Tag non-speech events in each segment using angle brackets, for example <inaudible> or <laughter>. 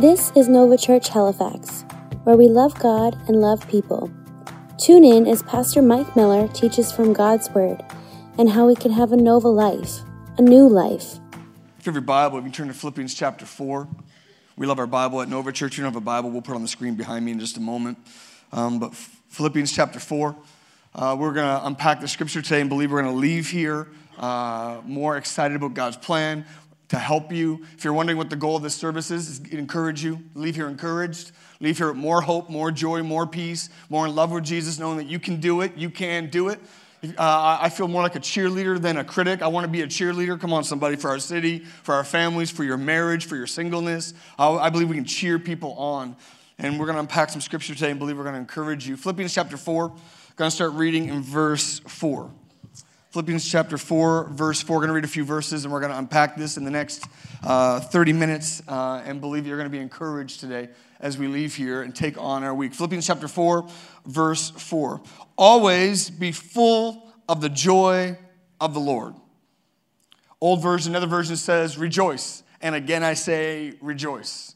This is Nova Church Halifax, where we love God and love people. Tune in as Pastor Mike Miller teaches from God's Word and how we can have a Nova life, a new life. If you have your Bible, you can turn to Philippians chapter 4. We love our Bible at Nova Church. You don't have a Bible, we'll put it on the screen behind me in just a moment. Um, but Philippians chapter 4, uh, we're going to unpack the scripture today and believe we're going to leave here uh, more excited about God's plan to help you. If you're wondering what the goal of this service is, is encourage you. Leave here encouraged. Leave here with more hope, more joy, more peace, more in love with Jesus, knowing that you can do it. You can do it. Uh, I feel more like a cheerleader than a critic. I want to be a cheerleader. Come on, somebody, for our city, for our families, for your marriage, for your singleness. I, I believe we can cheer people on. And we're going to unpack some scripture today and believe we're going to encourage you. Philippians chapter 4, going to start reading in verse 4. Philippians chapter 4, verse 4. We're going to read a few verses and we're going to unpack this in the next uh, 30 minutes uh, and believe you're going to be encouraged today as we leave here and take on our week. Philippians chapter 4, verse 4. Always be full of the joy of the Lord. Old version, another version says rejoice. And again, I say rejoice.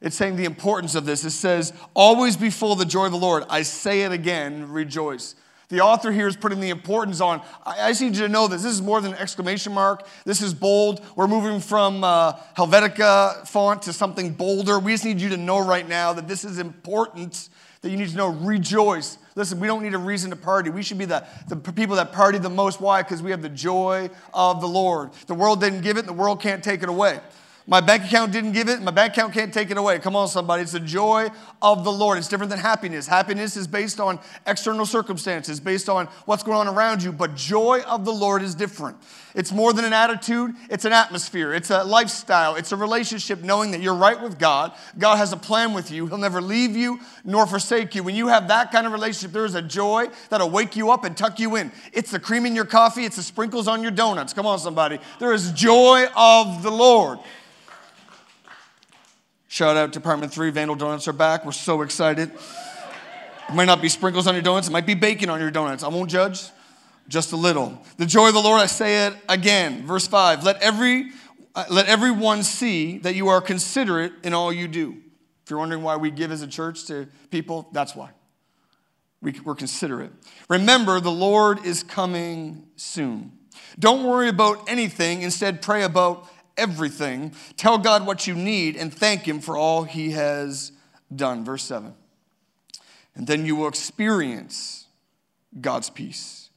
It's saying the importance of this. It says, always be full of the joy of the Lord. I say it again, rejoice. The author here is putting the importance on. I, just need you to know this. This is more than an exclamation mark. This is bold. We're moving from uh, Helvetica font to something bolder. We just need you to know right now that this is important, that you need to know rejoice. Listen, we don't need a reason to party. We should be the, the people that party the most. Why? Because we have the joy of the Lord. The world didn't give it, and the world can't take it away. My bank account didn't give it. My bank account can't take it away. Come on, somebody. It's the joy of the Lord. It's different than happiness. Happiness is based on external circumstances, based on what's going on around you. But joy of the Lord is different. It's more than an attitude, it's an atmosphere, it's a lifestyle, it's a relationship knowing that you're right with God. God has a plan with you. He'll never leave you nor forsake you. When you have that kind of relationship, there is a joy that'll wake you up and tuck you in. It's the cream in your coffee, it's the sprinkles on your donuts. Come on, somebody. There is joy of the Lord. Shout out Department 3, Vandal Donuts are back. We're so excited. It might not be sprinkles on your donuts, it might be bacon on your donuts. I won't judge, just a little. The joy of the Lord, I say it again. Verse 5 Let, every, uh, let everyone see that you are considerate in all you do. If you're wondering why we give as a church to people, that's why. We, we're considerate. Remember, the Lord is coming soon. Don't worry about anything, instead, pray about everything. Tell God what you need and thank Him for all He has done. Verse 7. And then you will experience God's peace.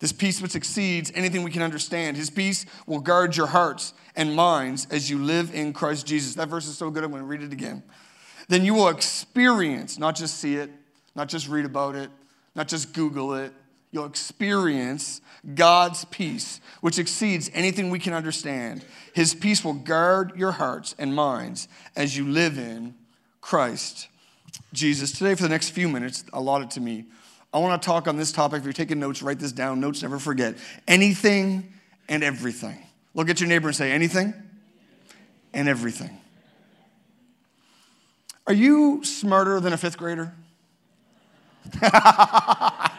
This peace which exceeds anything we can understand. His peace will guard your hearts and minds as you live in Christ Jesus. That verse is so good, I'm going to read it again. Then you will experience, not just see it, not just read about it, not just Google it, you'll experience God's peace, which exceeds anything we can understand. His peace will guard your hearts and minds as you live in Christ Jesus. Today, for the next few minutes allotted to me, I want to talk on this topic. If you're taking notes, write this down. Notes never forget. Anything and everything. Look at your neighbor and say, anything and everything. Are you smarter than a fifth grader? <laughs>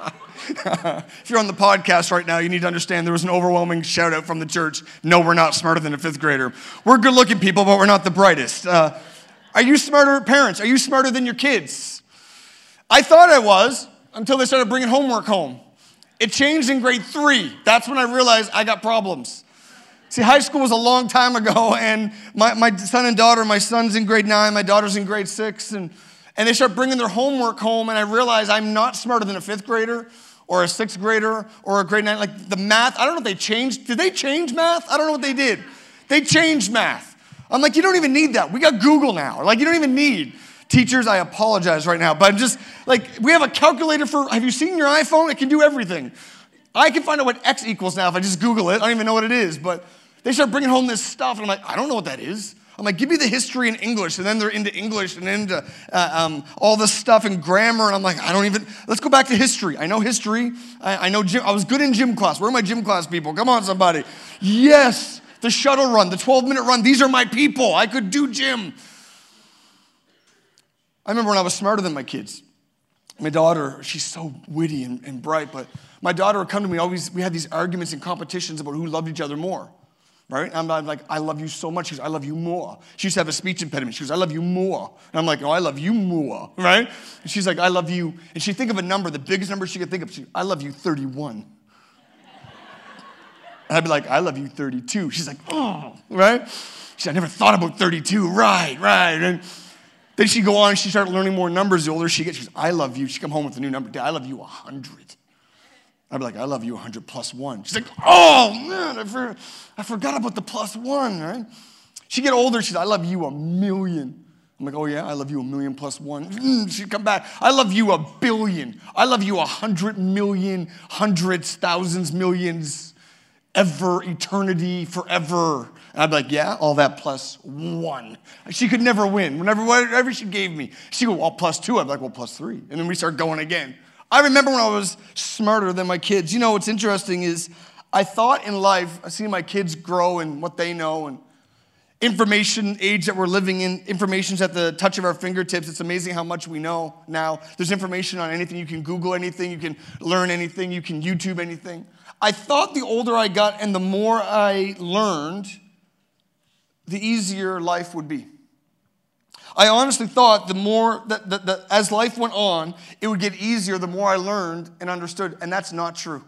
<laughs> if you're on the podcast right now, you need to understand there was an overwhelming shout out from the church. No, we're not smarter than a fifth grader. We're good looking people, but we're not the brightest. Uh, are you smarter parents? Are you smarter than your kids? I thought I was until they started bringing homework home. It changed in grade three. That's when I realized I got problems. See, high school was a long time ago, <laughs> and my, my son and daughter, my son's in grade nine, my daughter's in grade six, and, and they start bringing their homework home, and I realize I'm not smarter than a fifth grader or a sixth grader or a grade nine. Like the math, I don't know if they changed. Did they change math? I don't know what they did. They changed math. I'm like, you don't even need that. We got Google now. Like, you don't even need. Teachers, I apologize right now, but I'm just like, we have a calculator for, have you seen your iPhone? It can do everything. I can find out what X equals now if I just Google it. I don't even know what it is, but they start bringing home this stuff, and I'm like, I don't know what that is. I'm like, give me the history in English. And then they're into English and into uh, um, all this stuff and grammar. And I'm like, I don't even, let's go back to history. I know history. I, I know gym, I was good in gym class. Where are my gym class people? Come on, somebody. Yes, the shuttle run, the 12 minute run. These are my people. I could do gym. I remember when I was smarter than my kids. My daughter, she's so witty and, and bright, but my daughter would come to me always, we had these arguments and competitions about who loved each other more right? And I'm like, I love you so much. She goes, I love you more. She used to have a speech impediment. She goes, I love you more. And I'm like, oh, I love you more, right? And she's like, I love you. And she think of a number, the biggest number she could think of. She, I love you 31. And I'd be like, I love you 32. She's like, oh, right? She said, I never thought about 32. Right, right. And then she'd go on she started learning more numbers the older she gets. She goes, I love you. She'd come home with a new number. Dad, I love you 100. I'd be like, I love you 100 plus one. She's like, oh man, I, for, I forgot about the plus one, right? She get older, she's like, I love you a million. I'm like, oh yeah, I love you a million plus one. Mm, she'd come back, I love you a billion. I love you a hundred million, hundreds, thousands, millions, ever, eternity, forever. And I'd be like, yeah, all that plus one. She could never win. Whenever, whatever she gave me, she'd go, well, plus two. I'd be like, well, plus three. And then we start going again. I remember when I was smarter than my kids. You know what's interesting is I thought in life, I see my kids grow and what they know and information age that we're living in, information's at the touch of our fingertips. It's amazing how much we know now. There's information on anything. You can Google anything, you can learn anything, you can YouTube anything. I thought the older I got and the more I learned, the easier life would be. I honestly thought the more that, that, that, as life went on, it would get easier the more I learned and understood, and that's not true.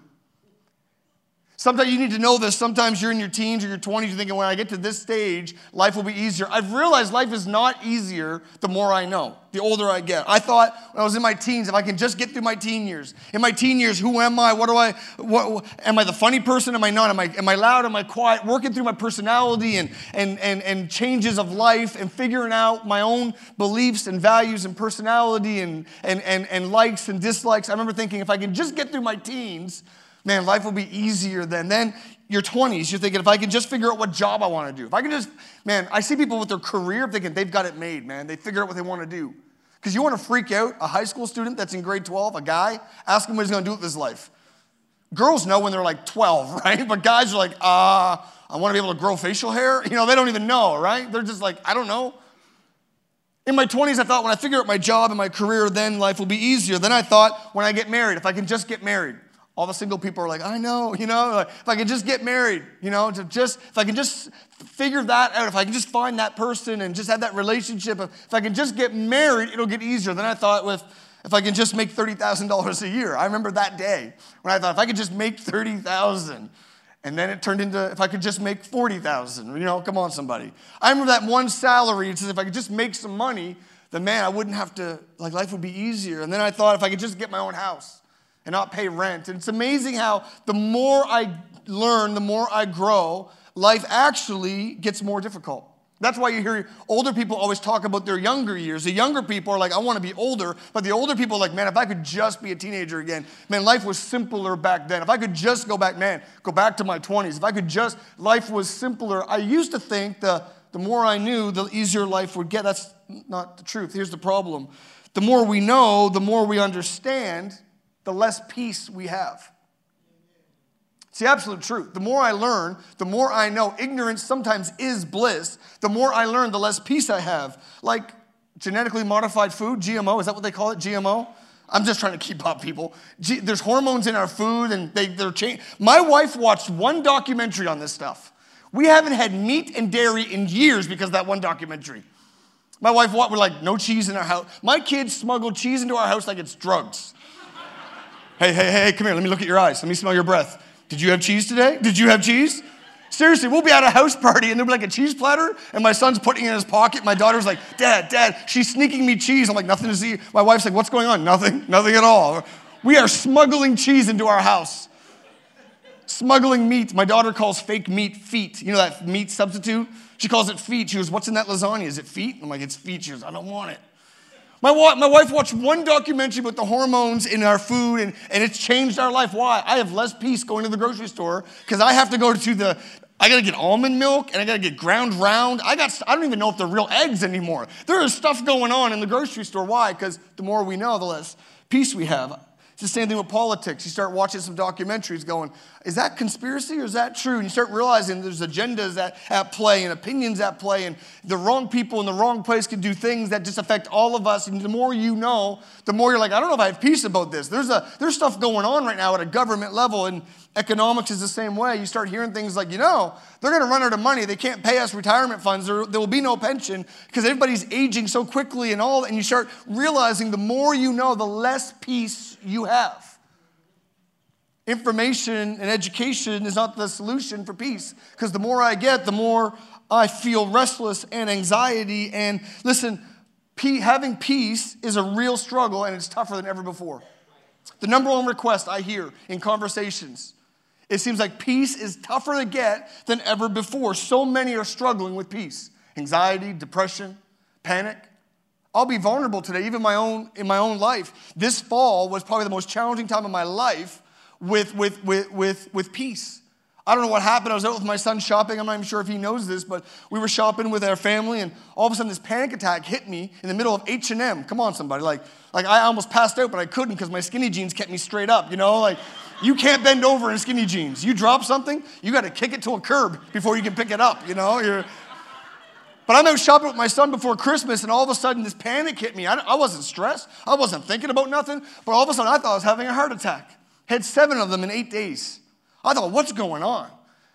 Sometimes you need to know this. Sometimes you're in your teens or your 20s, you're thinking, when I get to this stage, life will be easier. I've realized life is not easier the more I know, the older I get. I thought when I was in my teens, if I can just get through my teen years, in my teen years, who am I? What do I, what, am I the funny person? Am I not? Am I, am I loud? Am I quiet? Working through my personality and, and, and, and changes of life and figuring out my own beliefs and values and personality and, and, and, and likes and dislikes. I remember thinking, if I can just get through my teens, man, life will be easier then. Then your 20s, you're thinking, if I can just figure out what job I want to do, if I can just, man, I see people with their career thinking they've got it made, man. They figure out what they want to do. Because you want to freak out a high school student that's in grade 12, a guy, ask him what he's going to do with his life. Girls know when they're like 12, <laughs> right? But guys are like, uh, I want to be able to grow facial hair. <laughs> You know, they don't even know, right? They're just like, I don't know. In my 20s, I thought when I figure out my job and my career, then life will be easier. Then I thought when I get married, if I can just get married. All the single people are like, I know, you know, like, if I could just get married, you know, to just if I can just figure that out, if I can just find that person and just have that relationship, if I can just get married, it'll get easier. Then I thought with if I can just make $30,000 a year. I remember that day when I thought if I could just make 30,000 and then it turned into if I could just make 40,000. You know, come on somebody. I remember that one salary it says if I could just make some money, then man, I wouldn't have to like life would be easier. And then I thought if I could just get my own house and not pay rent. And it's amazing how the more I learn, the more I grow, life actually gets more difficult. That's why you hear older people always talk about their younger years. The younger people are like, I want to be older. But the older people are like, man, if I could just be a teenager again, man, life was simpler back then. If I could just go back, man, go back to my 20s. If I could just, life was simpler. I used to think the, the more I knew, the easier life would get. That's not the truth. Here's the problem the more we know, the more we understand, the less peace we have. It's the absolute truth. The more I learn, the more I know. Ignorance sometimes is bliss. The more I learn, the less peace I have. Like genetically modified food, GMO, is that what they call it? GMO? I'm just trying to keep up, people. G- there's hormones in our food and they, they're changing. My wife watched one documentary on this stuff. We haven't had meat and dairy in years because that one documentary. My wife, we're like, no cheese in our house. My kids smuggle cheese into our house like it's drugs. Hey, hey, hey, come here. Let me look at your eyes. Let me smell your breath. Did you have cheese today? Did you have cheese? Seriously, we'll be at a house party and there'll be like a cheese platter, and my son's putting it in his pocket. My daughter's like, Dad, Dad, she's sneaking me cheese. I'm like, nothing to see. My wife's like, What's going on? Nothing, nothing at all. We are smuggling cheese into our house. Smuggling meat. My daughter calls fake meat feet. You know that meat substitute? She calls it feet. She goes, What's in that lasagna? Is it feet? I'm like, It's feet. She goes, I don't want it. My, my wife watched one documentary about the hormones in our food, and, and it's changed our life. Why? I have less peace going to the grocery store because I have to go to the, I gotta get almond milk and I gotta get ground round. I got, I don't even know if they're real eggs anymore. There is stuff going on in the grocery store. Why? Because the more we know, the less peace we have. It's the same thing with politics. You start watching some documentaries going, is that conspiracy or is that true? And you start realizing there's agendas at, at play and opinions at play, and the wrong people in the wrong place can do things that just affect all of us. And the more you know, the more you're like, I don't know if I have peace about this. There's, a, there's stuff going on right now at a government level, and economics is the same way. You start hearing things like, you know, they're going to run out of money. They can't pay us retirement funds. There, there will be no pension because everybody's aging so quickly and all. And you start realizing the more you know, the less peace you have. Information and education is not the solution for peace because the more I get, the more I feel restless and anxiety. And listen, having peace is a real struggle and it's tougher than ever before. The number one request I hear in conversations it seems like peace is tougher to get than ever before. So many are struggling with peace anxiety, depression, panic. I'll be vulnerable today, even my own, in my own life. This fall was probably the most challenging time of my life with, with, with, with, with peace. I don't know what happened. I was out with my son shopping. I'm not even sure if he knows this, but we were shopping with our family, and all of a sudden this panic attack hit me in the middle of H&M. Come on, somebody. Like, like I almost passed out, but I couldn't because my skinny jeans kept me straight up, you know? Like, you can't bend over in skinny jeans. You drop something, you got to kick it to a curb before you can pick it up, you know? You're, but I'm out shopping with my son before Christmas, and all of a sudden this panic hit me. I, I wasn't stressed. I wasn't thinking about nothing, but all of a sudden I thought I was having a heart attack. Had seven of them in eight days. I thought, what's going on?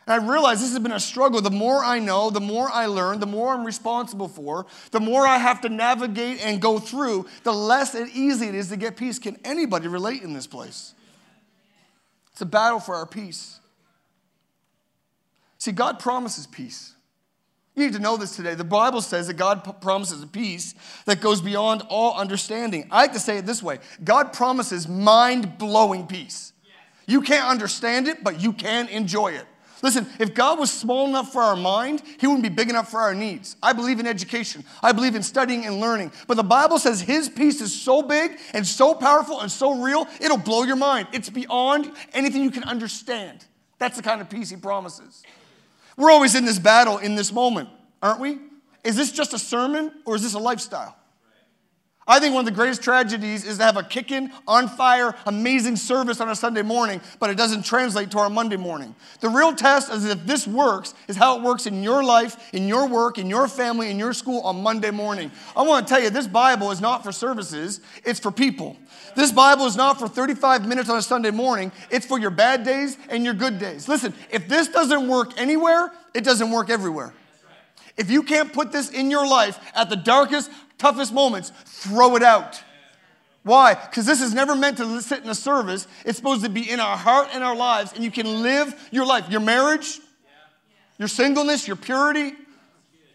And I realized this has been a struggle. The more I know, the more I learn, the more I'm responsible for, the more I have to navigate and go through, the less and easy it is to get peace. Can anybody relate in this place? It's a battle for our peace. See, God promises peace. You need to know this today. The Bible says that God promises a peace that goes beyond all understanding. I like to say it this way God promises mind blowing peace. You can't understand it, but you can enjoy it. Listen, if God was small enough for our mind, He wouldn't be big enough for our needs. I believe in education, I believe in studying and learning. But the Bible says His peace is so big and so powerful and so real, it'll blow your mind. It's beyond anything you can understand. That's the kind of peace He promises. We're always in this battle in this moment, aren't we? Is this just a sermon or is this a lifestyle? I think one of the greatest tragedies is to have a kicking, on fire, amazing service on a Sunday morning, but it doesn't translate to our Monday morning. The real test is if this works, is how it works in your life, in your work, in your family, in your school on Monday morning. I want to tell you, this Bible is not for services, it's for people. This Bible is not for 35 minutes on a Sunday morning, it's for your bad days and your good days. Listen, if this doesn't work anywhere, it doesn't work everywhere. If you can't put this in your life at the darkest, toughest moments, throw it out. Why? Because this is never meant to sit in a service. It's supposed to be in our heart and our lives, and you can live your life, your marriage, your singleness, your purity,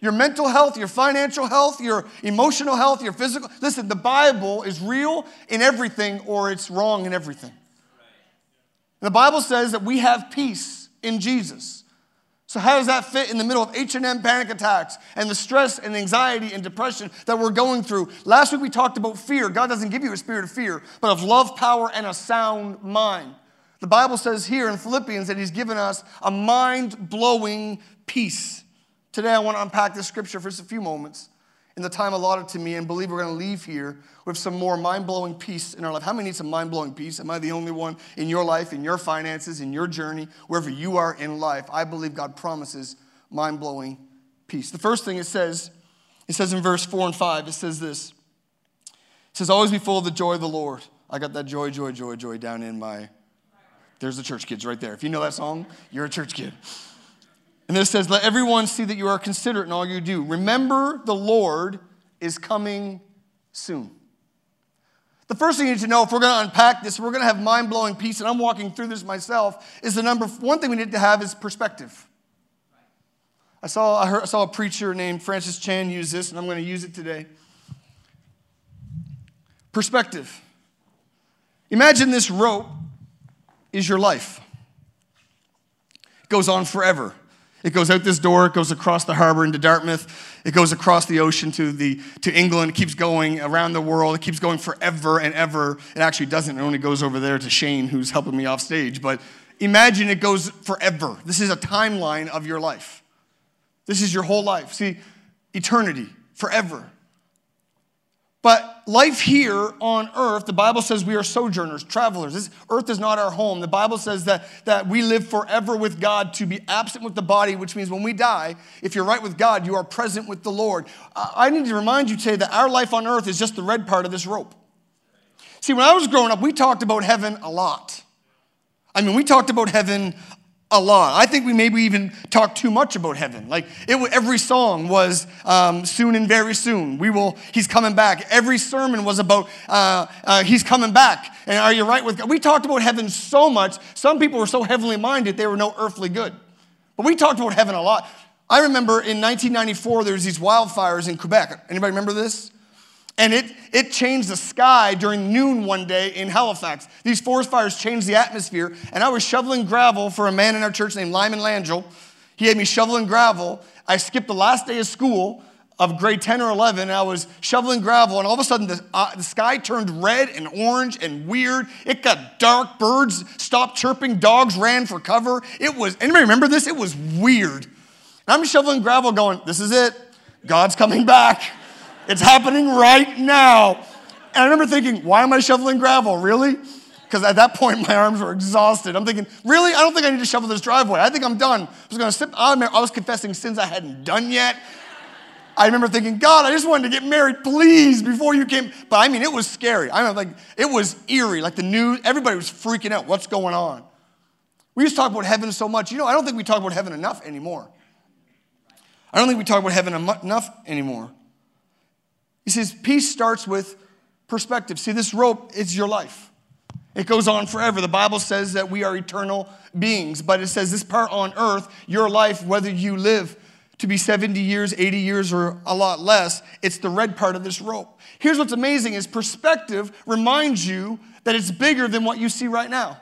your mental health, your financial health, your emotional health, your physical. Listen, the Bible is real in everything, or it's wrong in everything. The Bible says that we have peace in Jesus. So how does that fit in the middle of H&M panic attacks and the stress and anxiety and depression that we're going through? Last week we talked about fear. God doesn't give you a spirit of fear, but of love, power, and a sound mind. The Bible says here in Philippians that He's given us a mind blowing peace. Today I want to unpack this scripture for just a few moments in the time allotted to me and believe we're going to leave here with some more mind blowing peace in our life. How many need some mind blowing peace? Am I the only one in your life, in your finances, in your journey, wherever you are in life? I believe God promises mind blowing peace. The first thing it says, it says in verse 4 and 5, it says this. It says, Always be full of the joy of the Lord. I got that joy, joy, joy, joy down in my. There's the church kids right there. If you know that song, you're a church kid. And this says, Let everyone see that you are considerate in all you do. Remember, the Lord is coming soon. The first thing you need to know, if we're going to unpack this, we're going to have mind blowing peace, and I'm walking through this myself, is the number one thing we need to have is perspective. I saw, I, heard, I saw a preacher named Francis Chan use this, and I'm going to use it today. Perspective. Imagine this rope is your life, it goes on forever. It goes out this door, it goes across the harbor into Dartmouth, it goes across the ocean to, the, to England, it keeps going around the world, it keeps going forever and ever. It actually doesn't, it only goes over there to Shane, who's helping me off stage. But imagine it goes forever. This is a timeline of your life. This is your whole life. See, eternity, forever. But life here on earth, the Bible says we are sojourners, travelers. This earth is not our home. The Bible says that, that we live forever with God to be absent with the body, which means when we die, if you're right with God, you are present with the Lord. I need to remind you today that our life on earth is just the red part of this rope. See, when I was growing up, we talked about heaven a lot. I mean, we talked about heaven a lot. I think we maybe even talk too much about heaven. Like it, every song was um, soon and very soon. We will. He's coming back. Every sermon was about uh, uh, he's coming back. And are you right with God? We talked about heaven so much. Some people were so heavenly minded they were no earthly good. But we talked about heaven a lot. I remember in 1994 there was these wildfires in Quebec. Anybody remember this? And it, it changed the sky during noon one day in Halifax. These forest fires changed the atmosphere. And I was shoveling gravel for a man in our church named Lyman Langell. He had me shoveling gravel. I skipped the last day of school of grade 10 or 11, and I was shoveling gravel, and all of a sudden the, uh, the sky turned red and orange and weird. It got dark. Birds stopped chirping. Dogs ran for cover. It was, anybody remember this? It was weird. And I'm shoveling gravel going, this is it. God's coming back. It's happening right now. And I remember thinking, why am I shoveling gravel? Really? Because at that point, <laughs> my arms were exhausted. I'm thinking, really? I don't think I need to shovel this driveway. I think I'm done. I was going to sit, I was confessing sins I hadn't done yet. I remember thinking, God, I just wanted to get married, please, before you came. But I mean, it was scary. I mean, like, it was eerie. Like the news, everybody was freaking out. What's going on? We used to talk about heaven so much. You know, I don't think we talk about heaven enough anymore. I don't think we talk about heaven enough anymore. He says, peace starts with perspective. See, this rope is your life. It goes on forever. The Bible says that we are eternal beings, but it says this part on earth, your life, whether you live to be 70 years, 80 years, or a lot less, it's the red part of this rope. Here's what's amazing is perspective reminds you that it's bigger than what you see right now.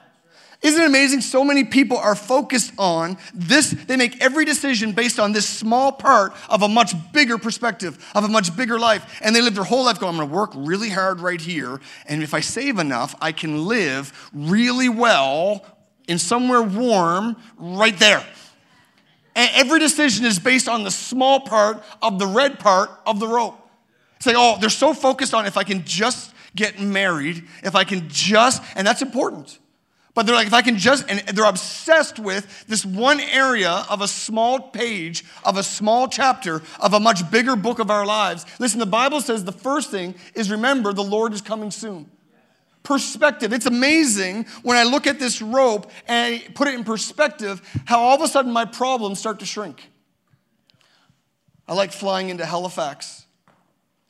Isn't it amazing? So many people are focused on this. They make every decision based on this small part of a much bigger perspective, of a much bigger life. And they live their whole life going, I'm going to work really hard right here. And if I save enough, I can live really well in somewhere warm right there. And every decision is based on the small part of the red part of the rope. It's like, oh, they're so focused on if I can just get married, if I can just, and that's important. But they're like, if I can just, and they're obsessed with this one area of a small page, of a small chapter, of a much bigger book of our lives. Listen, the Bible says the first thing is remember the Lord is coming soon. Perspective. It's amazing when I look at this rope and I put it in perspective how all of a sudden my problems start to shrink. I like flying into Halifax.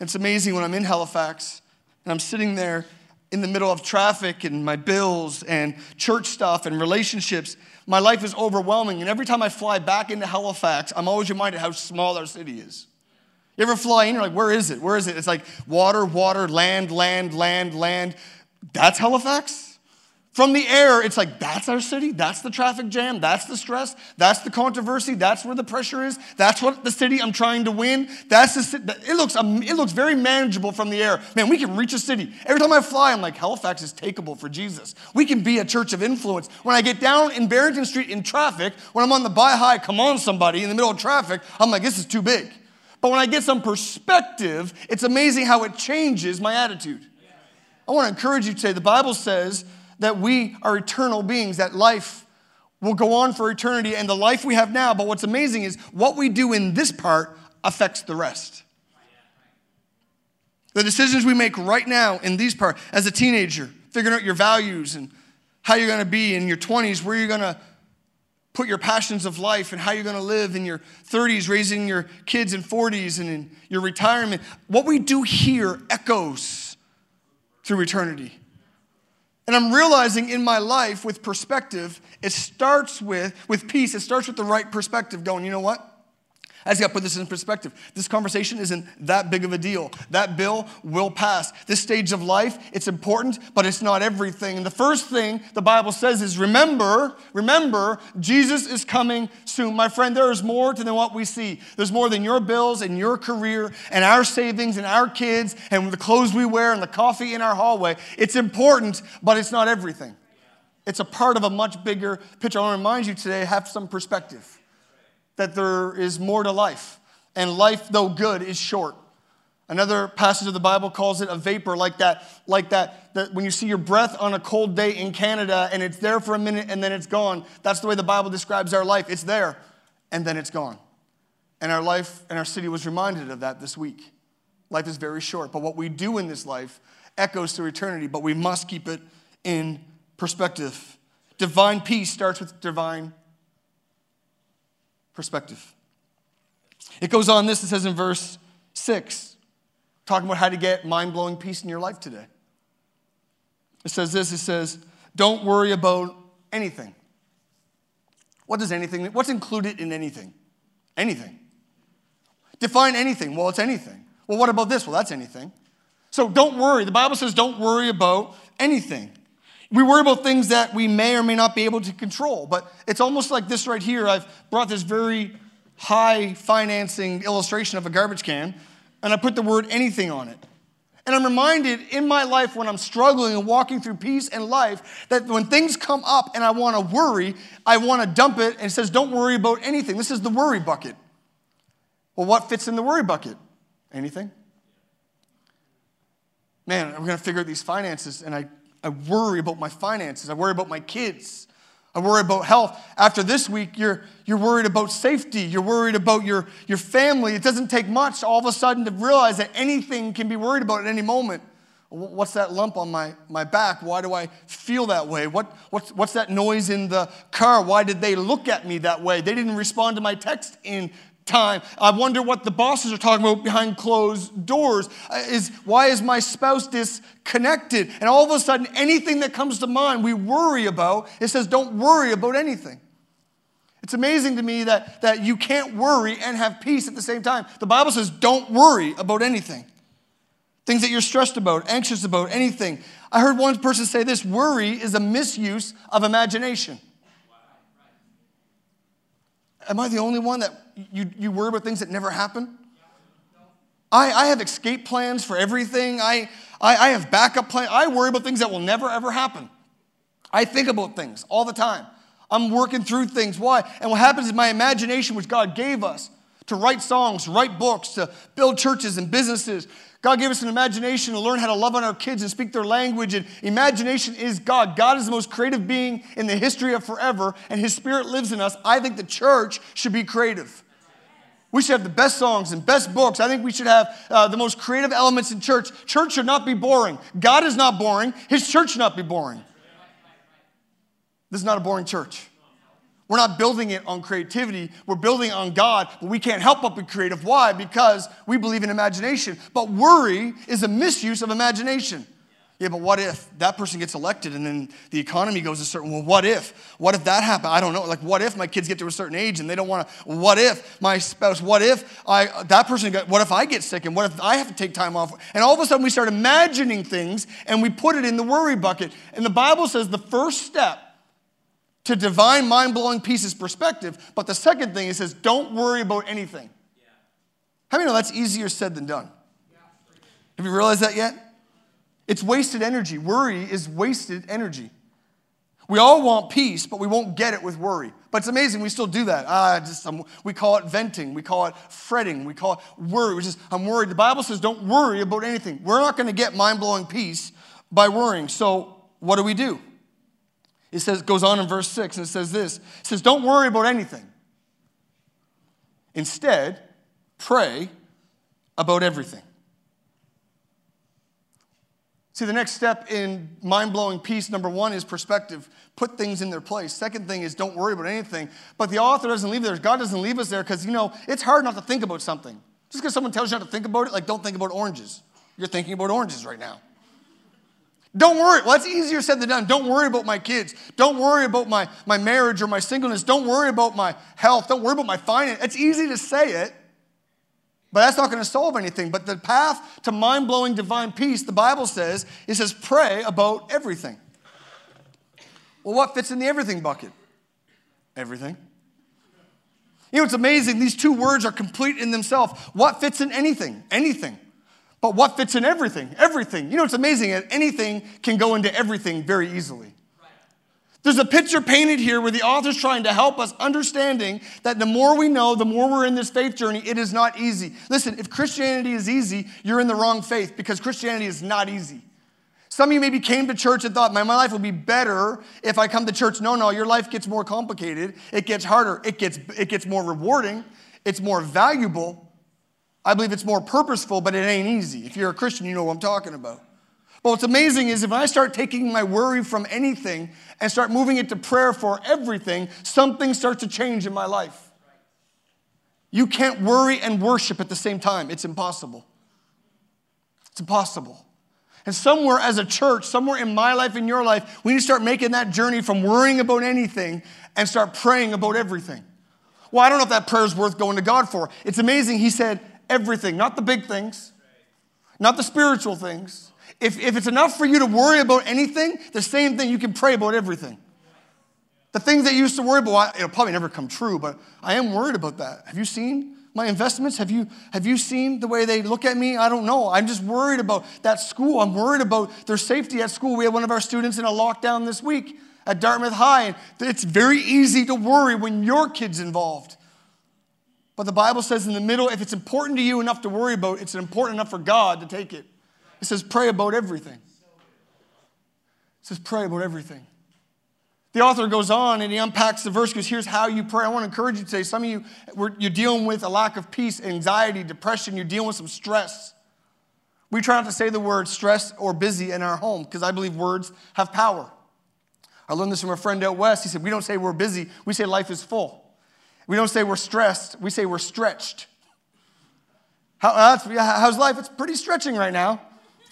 It's amazing when I'm in Halifax and I'm sitting there in the middle of traffic and my bills and church stuff and relationships, my life is overwhelming. And every time I fly back into Halifax, I'm always reminded how small our city is. You ever fly in, you're like, where is it? Where is it? It's like water, water, land, land, land, land. That's Halifax? From the air, it's like, that's our city. That's the traffic jam. That's the stress. That's the controversy. That's where the pressure is. That's what the city I'm trying to win. That's the city. it looks um, it looks very manageable from the air. Man, we can reach a city. Every time I fly, I'm like, Halifax is takeable for Jesus. We can be a church of influence. When I get down in Barrington Street in traffic, when I'm on the Bi-Hi, come on somebody in the middle of traffic, I'm like, this is too big. But when I get some perspective, it's amazing how it changes my attitude. I want to encourage you today. The Bible says that we are eternal beings, that life will go on for eternity and the life we have now. But what's amazing is what we do in this part affects the rest. The decisions we make right now in these parts, as a teenager, figuring out your values and how you're going to be in your 20s, where you're going to put your passions of life and how you're going to live in your 30s, raising your kids in 40s and in your retirement. What we do here echoes through eternity. And I'm realizing in my life with perspective, it starts with, with peace, it starts with the right perspective, going, you know what? I just got to put this in perspective. This conversation isn't that big of a deal. That bill will pass. This stage of life, it's important, but it's not everything. And the first thing the Bible says is remember, remember, Jesus is coming soon. My friend, there is more than what we see. There's more than your bills and your career and our savings and our kids and the clothes we wear and the coffee in our hallway. It's important, but it's not everything. It's a part of a much bigger picture. I want to remind you today, have some perspective that there is more to life. And life, though good, is short. Another passage of the Bible calls it a vapor, like that, like that, that when you see your breath on a cold day in Canada and it's there for a minute and then it's gone. That's the way the Bible describes our life. It's there and then it's gone. And our life and our city was reminded of that this week. Life is very short, but what we do in this life echoes through eternity, but we must keep it in perspective. Divine peace starts with divine perspective. It goes on this, it says in verse 6, talking about how to get mind blowing peace in your life today. It says this it says, don't worry about anything. What does anything, mean? what's included in anything? Anything. Define anything. Well, it's anything. Well, what about this? Well, that's anything. So don't worry. The Bible says don't worry about anything. We worry about things that we may or may not be able to control, but it's almost like this right here. I've brought this very high financing illustration of a garbage can, and I put the word anything on it. And I'm reminded in my life when I'm struggling and walking through peace and life that when things come up and I want to worry, I want to dump it and it says, don't worry about anything. This is the worry bucket. Well, what fits in the worry bucket? Anything? Man, I'm going to figure out these finances and I, I worry about my finances. I worry about my kids. I worry about health. After this week, you're, you're worried about safety. You're worried about your, your family. It doesn't take much all of a sudden to realize that anything can be worried about at any moment. What's that lump on my, my back? Why do I feel that way? What, what's, what's that noise in the car? Why did they look at me that way? They didn't respond to my text in time. I wonder what the bosses are talking about behind closed doors. Uh, is why is my spouse disconnected? And all of a sudden, anything that comes to mind, we worry about. It says, don't worry about anything. It's amazing to me that, that you can't worry and have peace at the same time. The Bible says, don't worry about anything. Things that you're stressed about, anxious about, anything. I heard one person say this worry is a misuse of imagination. Am I the only one that you, you worry about things that never happen? I, I have escape plans for everything. I, I, I have backup plans. I worry about things that will never, ever happen. I think about things all the time. I'm working through things. Why? And what happens is my imagination, which God gave us to write songs, write books, to build churches and businesses, God gave us an imagination to learn how to love on our kids and speak their language. And imagination is God. God is the most creative being in the history of forever, and His Spirit lives in us. I think the church should be creative. We should have the best songs and best books. I think we should have uh, the most creative elements in church. Church should not be boring. God is not boring. His church should not be boring. This is not a boring church. We're not building it on creativity. We're building on God, but we can't help but be creative. Why? Because we believe in imagination. But worry is a misuse of imagination. Yeah, but what if that person gets elected and then the economy goes a certain well, what if? What if that happened? I don't know. Like, what if my kids get to a certain age and they don't want to? What if my spouse? What if I that person got, what if I get sick and what if I have to take time off? And all of a sudden we start imagining things and we put it in the worry bucket. And the Bible says the first step to divine, mind blowing peace is perspective. But the second thing, it says, don't worry about anything. Yeah. How many know that's easier said than done? Yeah. Have you realized that yet? It's wasted energy. Worry is wasted energy. We all want peace, but we won't get it with worry. But it's amazing, we still do that. Ah, just, we call it venting, we call it fretting, we call it worry, which is, I'm worried. The Bible says, don't worry about anything. We're not going to get mind blowing peace by worrying. So, what do we do? It says, goes on in verse 6, and it says this It says, Don't worry about anything. Instead, pray about everything. See, the next step in mind blowing peace, number one, is perspective. Put things in their place. Second thing is don't worry about anything. But the author doesn't leave there. God doesn't leave us there because, you know, it's hard not to think about something. Just because someone tells you not to think about it, like, don't think about oranges. You're thinking about oranges right now. Don't worry. Well, that's easier said than done. Don't worry about my kids. Don't worry about my, my marriage or my singleness. Don't worry about my health. Don't worry about my finance. It's easy to say it, but that's not going to solve anything. But the path to mind blowing divine peace, the Bible says, it says pray about everything. Well, what fits in the everything bucket? Everything. You know, it's amazing. These two words are complete in themselves. What fits in anything? Anything. But what fits in everything? Everything. You know, it's amazing that anything can go into everything very easily. There's a picture painted here where the author's trying to help us understanding that the more we know, the more we're in this faith journey, it is not easy. Listen, if Christianity is easy, you're in the wrong faith because Christianity is not easy. Some of you maybe came to church and thought, my, my life will be better if I come to church. No, no, your life gets more complicated. It gets harder. It gets, it gets more rewarding. It's more valuable. I believe it's more purposeful, but it ain't easy. If you're a Christian, you know what I'm talking about. But what's amazing is if I start taking my worry from anything and start moving it to prayer for everything, something starts to change in my life. You can't worry and worship at the same time. It's impossible. It's impossible. And somewhere as a church, somewhere in my life, in your life, we need to start making that journey from worrying about anything and start praying about everything. Well, I don't know if that prayer is worth going to God for. It's amazing. He said everything, not the big things, not the spiritual things. If, if it's enough for you to worry about anything, the same thing, you can pray about everything. The things that you used to worry about, it'll probably never come true, but I am worried about that. Have you seen my investments? Have you, have you seen the way they look at me? I don't know. I'm just worried about that school. I'm worried about their safety at school. We had one of our students in a lockdown this week at Dartmouth High. And it's very easy to worry when your kid's involved. But the Bible says in the middle, if it's important to you enough to worry about, it's important enough for God to take it. It says, pray about everything. It says, pray about everything. The author goes on and he unpacks the verse because here's how you pray. I want to encourage you today. Some of you, you're dealing with a lack of peace, anxiety, depression. You're dealing with some stress. We try not to say the word stress or busy in our home because I believe words have power. I learned this from a friend out west. He said, We don't say we're busy, we say life is full. We don't say we're stressed, we say we're stretched. How, uh, how's life? It's pretty stretching right now.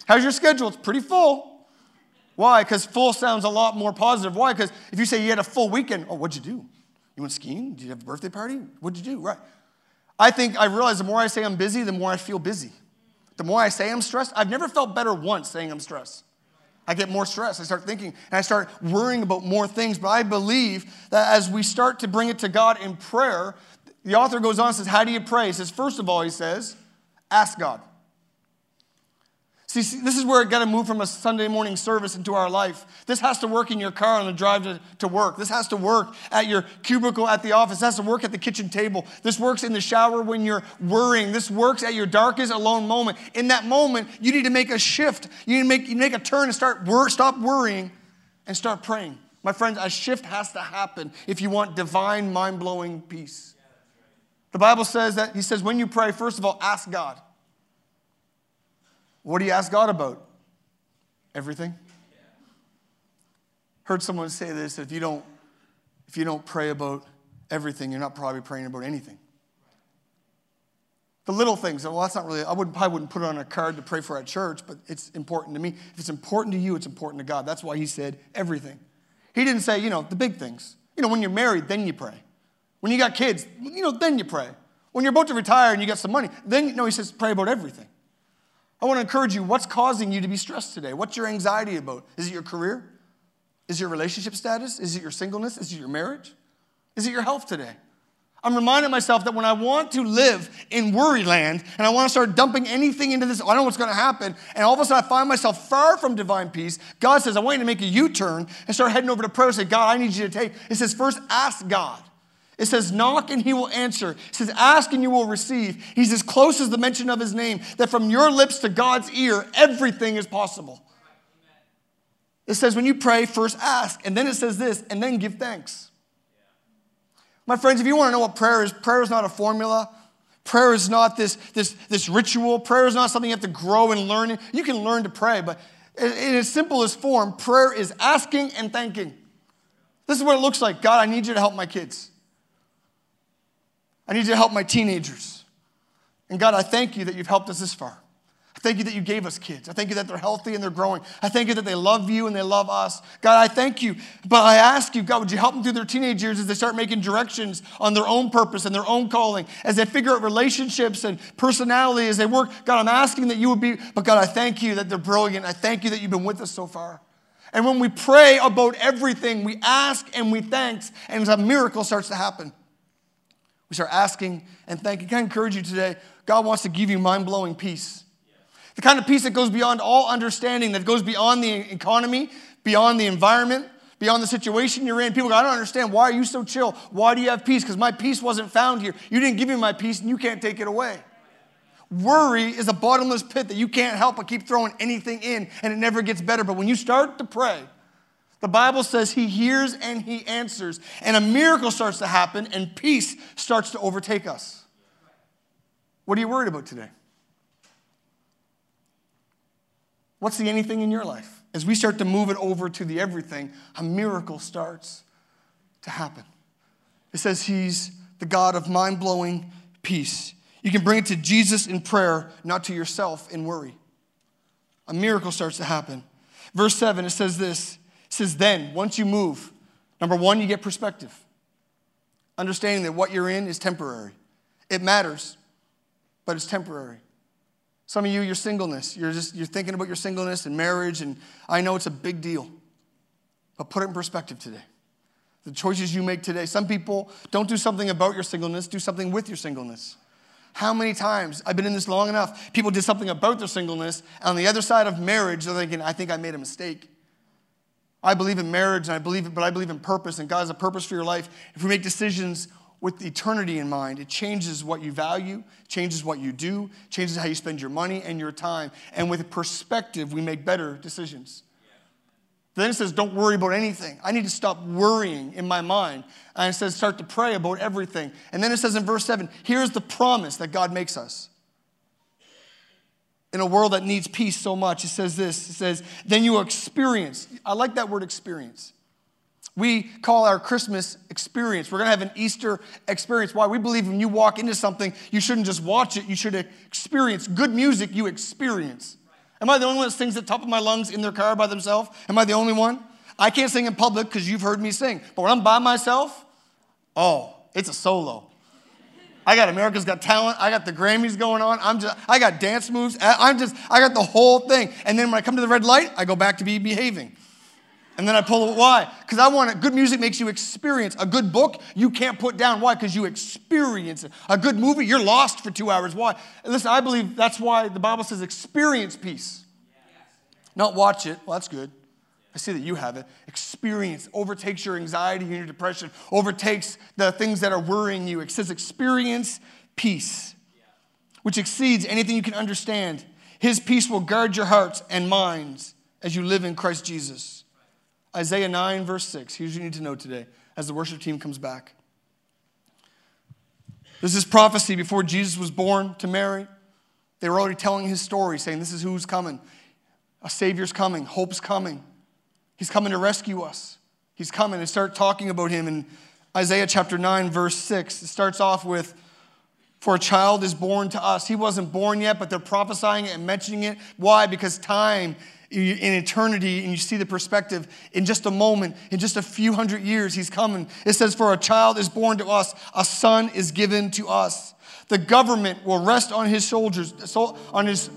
How's your schedule? It's pretty full. Why? Because full sounds a lot more positive. Why? Because if you say you had a full weekend, oh, what'd you do? You went skiing? Did you have a birthday party? What'd you do? Right. I think I realize the more I say I'm busy, the more I feel busy. The more I say I'm stressed, I've never felt better once saying I'm stressed. I get more stressed. I start thinking and I start worrying about more things. But I believe that as we start to bring it to God in prayer, the author goes on and says, How do you pray? He says, First of all, he says, ask God. See, see, this is where it got to move from a Sunday morning service into our life. This has to work in your car on the drive to, to work. This has to work at your cubicle at the office. This has to work at the kitchen table. This works in the shower when you're worrying. This works at your darkest alone moment. In that moment, you need to make a shift. You need to make, you make a turn and start wor- stop worrying and start praying. My friends, a shift has to happen if you want divine, mind blowing peace. The Bible says that, He says, when you pray, first of all, ask God. What do you ask God about? Everything. Heard someone say this if you don't if you don't pray about everything, you're not probably praying about anything. The little things, well, that's not really, I wouldn't, probably wouldn't put it on a card to pray for at church, but it's important to me. If it's important to you, it's important to God. That's why he said everything. He didn't say, you know, the big things. You know, when you're married, then you pray. When you got kids, you know, then you pray. When you're about to retire and you got some money, then, no, he says, pray about everything. I want to encourage you what's causing you to be stressed today? What's your anxiety about? Is it your career? Is it your relationship status? Is it your singleness? Is it your marriage? Is it your health today? I'm reminding myself that when I want to live in worry land and I want to start dumping anything into this, I don't know what's going to happen, and all of a sudden I find myself far from divine peace, God says, I want you to make a U turn and start heading over to prayer and say, God, I need you to take. It says, first ask God. It says, knock and he will answer. It says, ask and you will receive. He's as close as the mention of his name, that from your lips to God's ear, everything is possible. It says, when you pray, first ask. And then it says this, and then give thanks. My friends, if you want to know what prayer is, prayer is not a formula. Prayer is not this, this, this ritual. Prayer is not something you have to grow and learn. You can learn to pray, but in its simplest form, prayer is asking and thanking. This is what it looks like God, I need you to help my kids. I need you to help my teenagers. And God, I thank you that you've helped us this far. I thank you that you gave us kids. I thank you that they're healthy and they're growing. I thank you that they love you and they love us. God, I thank you. But I ask you, God, would you help them through their teenage years as they start making directions on their own purpose and their own calling, as they figure out relationships and personality as they work? God, I'm asking that you would be, but God, I thank you that they're brilliant. I thank you that you've been with us so far. And when we pray about everything, we ask and we thanks, and a miracle starts to happen. We start asking and thanking. Can I encourage you today? God wants to give you mind blowing peace. The kind of peace that goes beyond all understanding, that goes beyond the economy, beyond the environment, beyond the situation you're in. People go, I don't understand. Why are you so chill? Why do you have peace? Because my peace wasn't found here. You didn't give me my peace, and you can't take it away. Worry is a bottomless pit that you can't help but keep throwing anything in, and it never gets better. But when you start to pray, the Bible says he hears and he answers, and a miracle starts to happen, and peace starts to overtake us. What are you worried about today? What's the anything in your life? As we start to move it over to the everything, a miracle starts to happen. It says he's the God of mind blowing peace. You can bring it to Jesus in prayer, not to yourself in worry. A miracle starts to happen. Verse 7, it says this says, then, once you move, number one, you get perspective. Understanding that what you're in is temporary. It matters, but it's temporary. Some of you, your singleness, you're just you're thinking about your singleness and marriage, and I know it's a big deal. But put it in perspective today. The choices you make today. Some people don't do something about your singleness, do something with your singleness. How many times, I've been in this long enough, people did something about their singleness, and on the other side of marriage, they're thinking, I think I made a mistake. I believe in marriage, and I believe, but I believe in purpose, and God has a purpose for your life. If we make decisions with eternity in mind. It changes what you value, changes what you do, changes how you spend your money and your time. And with perspective, we make better decisions. Then it says, don't worry about anything. I need to stop worrying in my mind. And it says, start to pray about everything. And then it says in verse 7, here's the promise that God makes us. In a world that needs peace so much, it says this it says, then you experience. I like that word experience. We call our Christmas experience. We're going to have an Easter experience. Why? We believe when you walk into something, you shouldn't just watch it, you should experience. Good music, you experience. Am I the only one that sings at the top of my lungs in their car by themselves? Am I the only one? I can't sing in public because you've heard me sing. But when I'm by myself, oh, it's a solo. I got America's Got Talent. I got the Grammys going on. I'm just, I got dance moves. I'm just, I got the whole thing. And then when I come to the red light, I go back to be behaving. And then I pull it. Why? Because I want it. Good music makes you experience. A good book you can't put down. Why? Because you experience it. A good movie, you're lost for two hours. Why? Listen, I believe that's why the Bible says experience peace. Not watch it. Well, that's good. I see that you have it. Experience overtakes your anxiety and your depression, overtakes the things that are worrying you. It says experience peace, which exceeds anything you can understand. His peace will guard your hearts and minds as you live in Christ Jesus. Isaiah 9, verse 6. Here's what you need to know today as the worship team comes back. This is prophecy before Jesus was born to Mary. They were already telling his story, saying, This is who's coming. A Savior's coming. Hope's coming. He's coming to rescue us. He's coming and start talking about him in Isaiah chapter 9, verse 6. It starts off with, For a child is born to us. He wasn't born yet, but they're prophesying it and mentioning it. Why? Because time in eternity and you see the perspective in just a moment, in just a few hundred years, he's coming. It says, For a child is born to us, a son is given to us. The government will rest on his shoulders, so on his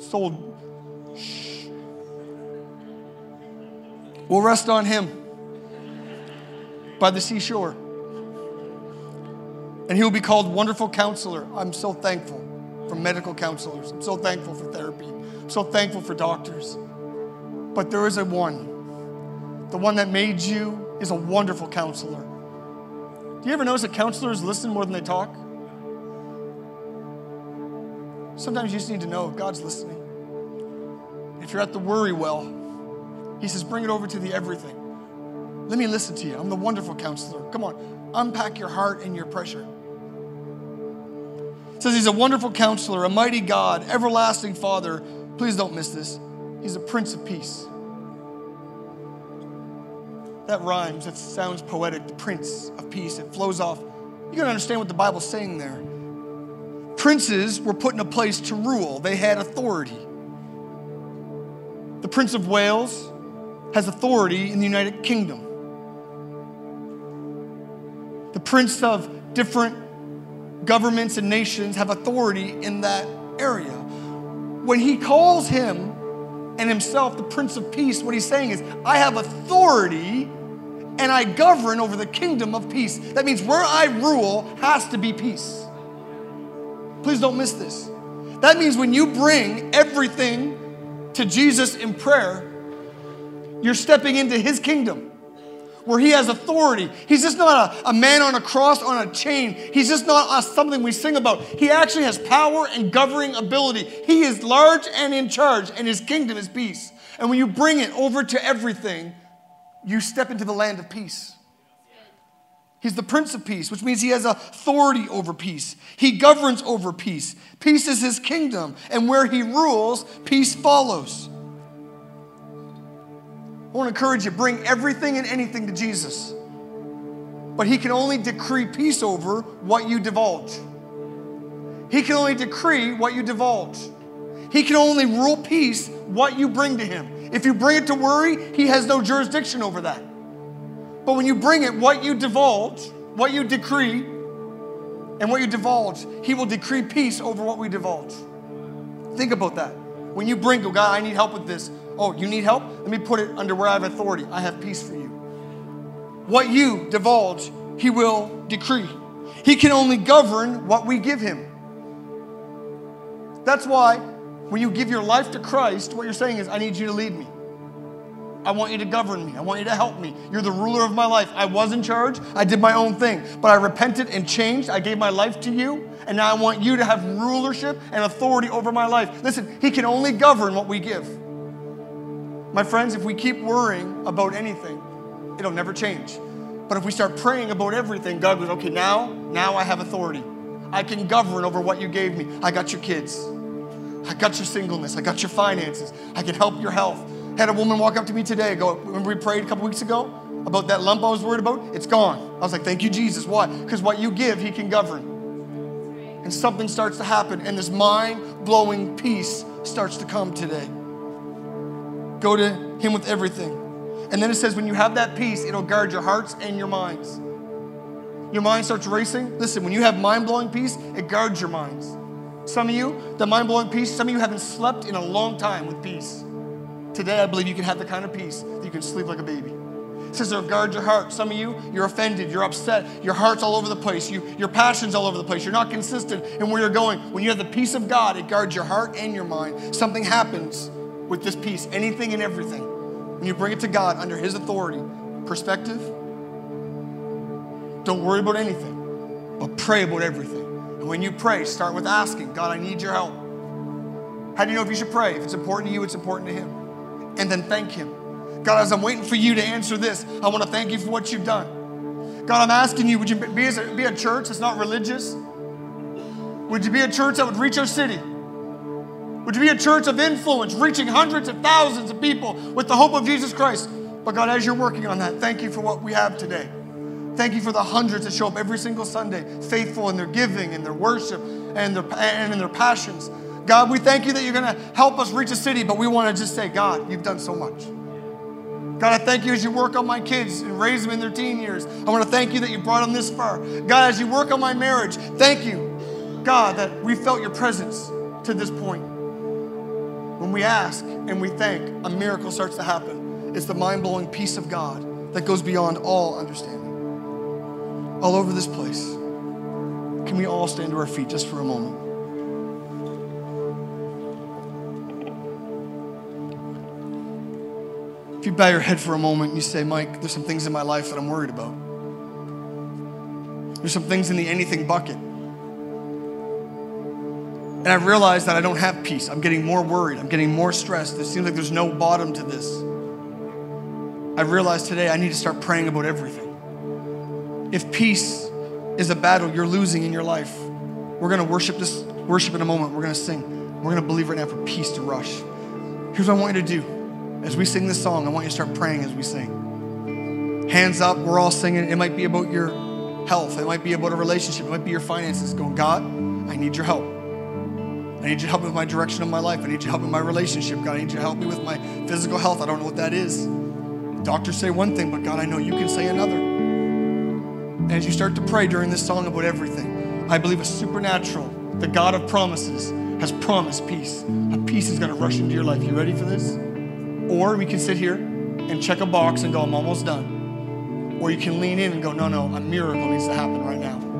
soul. Will rest on him by the seashore. And he will be called Wonderful Counselor. I'm so thankful for medical counselors. I'm so thankful for therapy I'm so thankful for doctors. But there is a one. The one that made you is a wonderful counselor. Do you ever notice that counselors listen more than they talk? Sometimes you just need to know God's listening. If you're at the worry well, He says, bring it over to the everything. Let me listen to you. I'm the wonderful counselor. Come on, unpack your heart and your pressure. It says he's a wonderful counselor, a mighty God, everlasting Father Please don't miss this. He's a Prince of Peace. That rhymes, that sounds poetic. The Prince of Peace. It flows off. You gotta understand what the Bible's saying there. Princes were put in a place to rule, they had authority. The Prince of Wales has authority in the United Kingdom. The prince of different governments and nations have authority in that area when he calls him and himself the Prince of Peace, what he's saying is, I have authority and I govern over the kingdom of peace. That means where I rule has to be peace. Please don't miss this. That means when you bring everything to Jesus in prayer, You're stepping into his kingdom where he has authority. He's just not a, a man on a cross on a chain. He's just not a, something we sing about. He actually has power and governing ability. He is large and in charge, and his kingdom is peace. And when you bring it over to everything, you step into the land of peace. He's the Prince of Peace, which means he has authority over peace. He governs over peace. Peace is his kingdom, and where he rules, peace follows. I want to encourage you bring everything and anything to Jesus. But he can only decree peace over what you divulge. He can only decree what you divulge. He can only rule peace what you bring to him. If you bring it to worry, he has no jurisdiction over that. But when you bring it, what you divulge, what you decree, and what you divulge, he will decree peace over what we divulge. Think about that. When you bring, oh God, I need help with this. Oh, you need help? Let me put it under where I have authority. I have peace for you. What you divulge, he will decree. He can only govern what we give him. That's why when you give your life to Christ, what you're saying is, I need you to lead me. I want you to govern me. I want you to help me. You're the ruler of my life. I was in charge. I did my own thing. But I repented and changed. I gave my life to you. And now I want you to have rulership and authority over my life. Listen, He can only govern what we give. My friends, if we keep worrying about anything, it'll never change. But if we start praying about everything, God goes, okay, now, now I have authority. I can govern over what you gave me. I got your kids. I got your singleness. I got your finances. I can help your health. Had a woman walk up to me today. Go, remember we prayed a couple weeks ago about that lump I was worried about? It's gone. I was like, thank you, Jesus. Why? Because what you give, He can govern. And something starts to happen, and this mind blowing peace starts to come today. Go to Him with everything. And then it says, when you have that peace, it'll guard your hearts and your minds. Your mind starts racing. Listen, when you have mind blowing peace, it guards your minds. Some of you, the mind blowing peace, some of you haven't slept in a long time with peace. Today, I believe you can have the kind of peace that you can sleep like a baby. It says it'll guard your heart. Some of you, you're offended, you're upset, your heart's all over the place, you, your passion's all over the place, you're not consistent in where you're going. When you have the peace of God, it guards your heart and your mind. Something happens with this peace, anything and everything. When you bring it to God under His authority, perspective, don't worry about anything, but pray about everything. And when you pray, start with asking, God, I need your help. How do you know if you should pray? If it's important to you, it's important to Him. And then thank Him. God, as I'm waiting for you to answer this, I want to thank you for what you've done. God, I'm asking you, would you be a, be a church that's not religious? Would you be a church that would reach our city? Would you be a church of influence, reaching hundreds of thousands of people with the hope of Jesus Christ? But God, as you're working on that, thank you for what we have today. Thank you for the hundreds that show up every single Sunday, faithful in their giving and their worship and, their, and in their passions. God, we thank you that you're going to help us reach a city, but we want to just say, God, you've done so much. God, I thank you as you work on my kids and raise them in their teen years. I want to thank you that you brought them this far. God, as you work on my marriage, thank you, God, that we felt your presence to this point. When we ask and we thank, a miracle starts to happen. It's the mind blowing peace of God that goes beyond all understanding. All over this place. Can we all stand to our feet just for a moment? If you bow your head for a moment and you say, Mike, there's some things in my life that I'm worried about. There's some things in the anything bucket. And I realize that I don't have peace. I'm getting more worried. I'm getting more stressed. It seems like there's no bottom to this. I realize today I need to start praying about everything. If peace is a battle you're losing in your life, we're going to worship this worship in a moment. We're going to sing. We're going to believe right now for peace to rush. Here's what I want you to do. As we sing this song, I want you to start praying as we sing. Hands up, we're all singing. It might be about your health. It might be about a relationship. It might be your finances. Going, God, I need your help. I need you to help me with my direction of my life. I need you to help me with my relationship. God, I need you to help me with my physical health. I don't know what that is. Doctors say one thing, but God, I know you can say another. And as you start to pray during this song about everything, I believe a supernatural, the God of promises, has promised peace. A peace is going to rush into your life. You ready for this? Or we can sit here and check a box and go, I'm almost done. Or you can lean in and go, no, no, a miracle needs to happen right now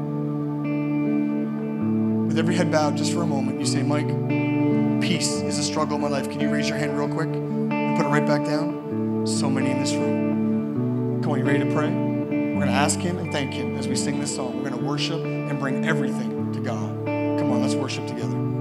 with every head bowed just for a moment, you say, Mike, peace is a struggle in my life. Can you raise your hand real quick and put it right back down? So many in this room. Come on, you ready to pray? We're going to ask Him and thank Him as we sing this song. We're going to worship and bring everything to God. Come on, let's worship together.